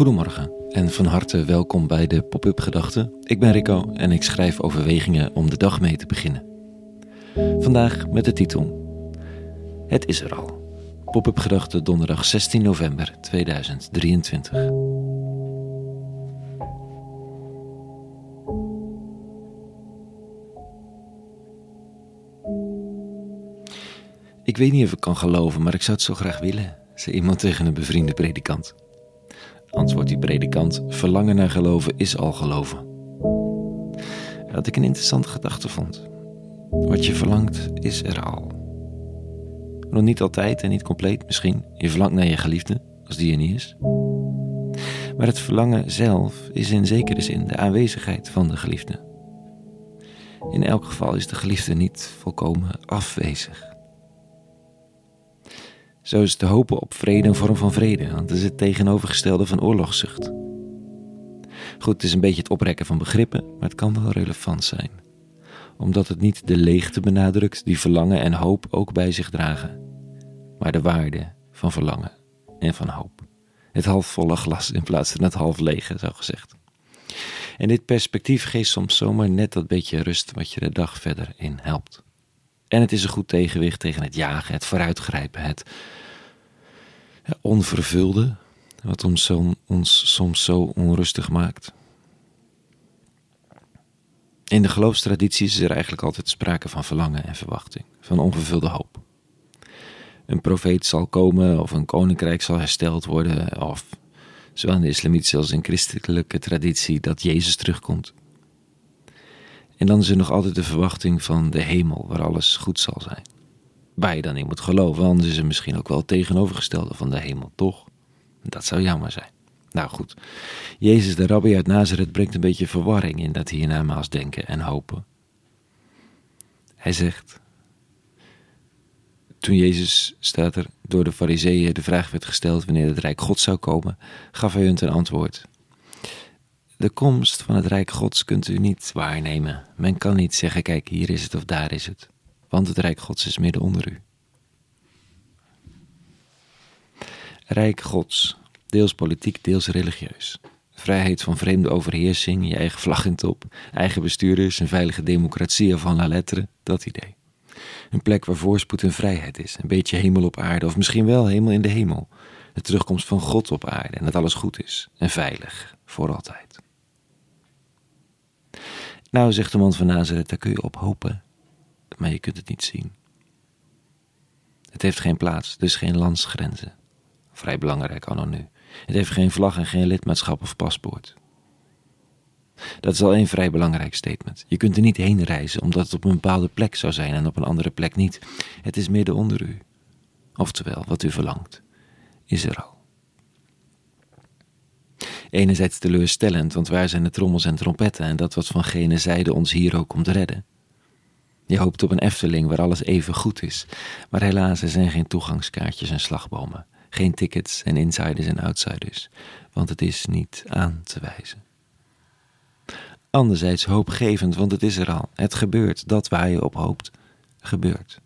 Goedemorgen en van harte welkom bij de Pop-up Gedachten. Ik ben Rico en ik schrijf overwegingen om de dag mee te beginnen. Vandaag met de titel Het is er al. Pop-up Gedachten donderdag 16 november 2023. Ik weet niet of ik kan geloven, maar ik zou het zo graag willen, zei iemand tegen een bevriende predikant. Antwoordt die predikant: Verlangen naar geloven is al geloven. Wat ik een interessante gedachte vond. Wat je verlangt is er al. Nog niet altijd en niet compleet misschien. Je verlangt naar je geliefde, als die er niet is. Maar het verlangen zelf is in zekere zin de aanwezigheid van de geliefde. In elk geval is de geliefde niet volkomen afwezig. Zo is te hopen op vrede een vorm van vrede, want het is het tegenovergestelde van oorlogszucht. Goed, het is een beetje het oprekken van begrippen, maar het kan wel relevant zijn. Omdat het niet de leegte benadrukt die verlangen en hoop ook bij zich dragen, maar de waarde van verlangen en van hoop. Het halfvolle glas in plaats van het half lege, zo gezegd. En dit perspectief geeft soms zomaar net dat beetje rust wat je de dag verder in helpt. En het is een goed tegenwicht tegen het jagen, het vooruitgrijpen, het onvervulde, wat ons, ons soms zo onrustig maakt. In de geloofstradities is er eigenlijk altijd sprake van verlangen en verwachting, van onvervulde hoop. Een profeet zal komen of een koninkrijk zal hersteld worden, of zowel in de islamitische als in christelijke traditie dat Jezus terugkomt. En dan is er nog altijd de verwachting van de hemel, waar alles goed zal zijn. Waar je dan in moet geloven, anders is er misschien ook wel het tegenovergestelde van de hemel, toch? Dat zou jammer zijn. Nou goed, Jezus de rabbi uit Nazareth brengt een beetje verwarring in dat hiernamaals denken en hopen. Hij zegt, toen Jezus, staat er, door de fariseeën de vraag werd gesteld wanneer het rijk God zou komen, gaf hij hun ten antwoord. De komst van het Rijk Gods kunt u niet waarnemen. Men kan niet zeggen: kijk, hier is het of daar is het. Want het Rijk Gods is midden onder u. Rijk Gods, deels politiek, deels religieus. Vrijheid van vreemde overheersing, je eigen vlag in top, eigen bestuurders, een veilige democratie van la lettre, dat idee. Een plek waar voorspoed en vrijheid is, een beetje hemel op aarde, of misschien wel hemel in de hemel. De terugkomst van God op aarde en dat alles goed is en veilig, voor altijd. Nou, zegt de man van Nazareth, daar kun je op hopen, maar je kunt het niet zien. Het heeft geen plaats, dus geen landsgrenzen. Vrij belangrijk anno nu. Het heeft geen vlag en geen lidmaatschap of paspoort. Dat is al een vrij belangrijk statement. Je kunt er niet heen reizen omdat het op een bepaalde plek zou zijn en op een andere plek niet. Het is midden onder u. Oftewel, wat u verlangt, is er al. Enerzijds teleurstellend, want waar zijn de trommels en trompetten en dat wat van gene zijde ons hier ook komt redden? Je hoopt op een Efteling waar alles even goed is, maar helaas er zijn geen toegangskaartjes en slagbomen, geen tickets en insiders en outsiders, want het is niet aan te wijzen. Anderzijds hoopgevend, want het is er al. Het gebeurt. Dat waar je op hoopt, gebeurt.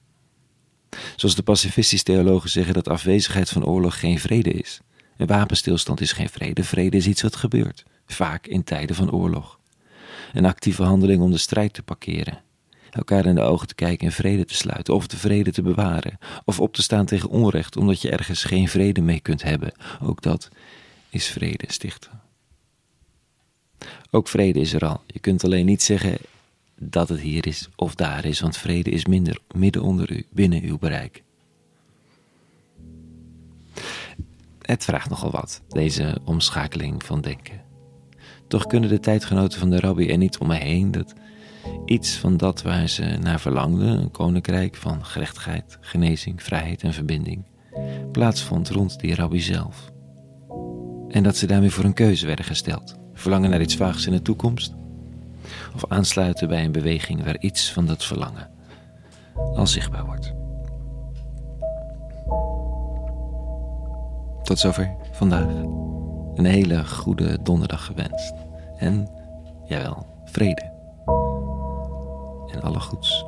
Zoals de pacifistische theologen zeggen dat afwezigheid van oorlog geen vrede is. Een wapenstilstand is geen vrede. Vrede is iets wat gebeurt, vaak in tijden van oorlog. Een actieve handeling om de strijd te parkeren. Elkaar in de ogen te kijken en vrede te sluiten, of de vrede te bewaren, of op te staan tegen onrecht omdat je ergens geen vrede mee kunt hebben. Ook dat is vrede stichten. Ook vrede is er al. Je kunt alleen niet zeggen dat het hier is of daar is, want vrede is minder, midden onder u, binnen uw bereik. Het vraagt nogal wat, deze omschakeling van denken. Toch kunnen de tijdgenoten van de rabbi er niet om me heen dat iets van dat waar ze naar verlangden, een koninkrijk van gerechtigheid, genezing, vrijheid en verbinding, plaatsvond rond die rabbi zelf. En dat ze daarmee voor een keuze werden gesteld: verlangen naar iets vaags in de toekomst, of aansluiten bij een beweging waar iets van dat verlangen al zichtbaar wordt. Tot zover vandaag. Een hele goede donderdag gewenst. En, jawel, vrede. En alle goeds.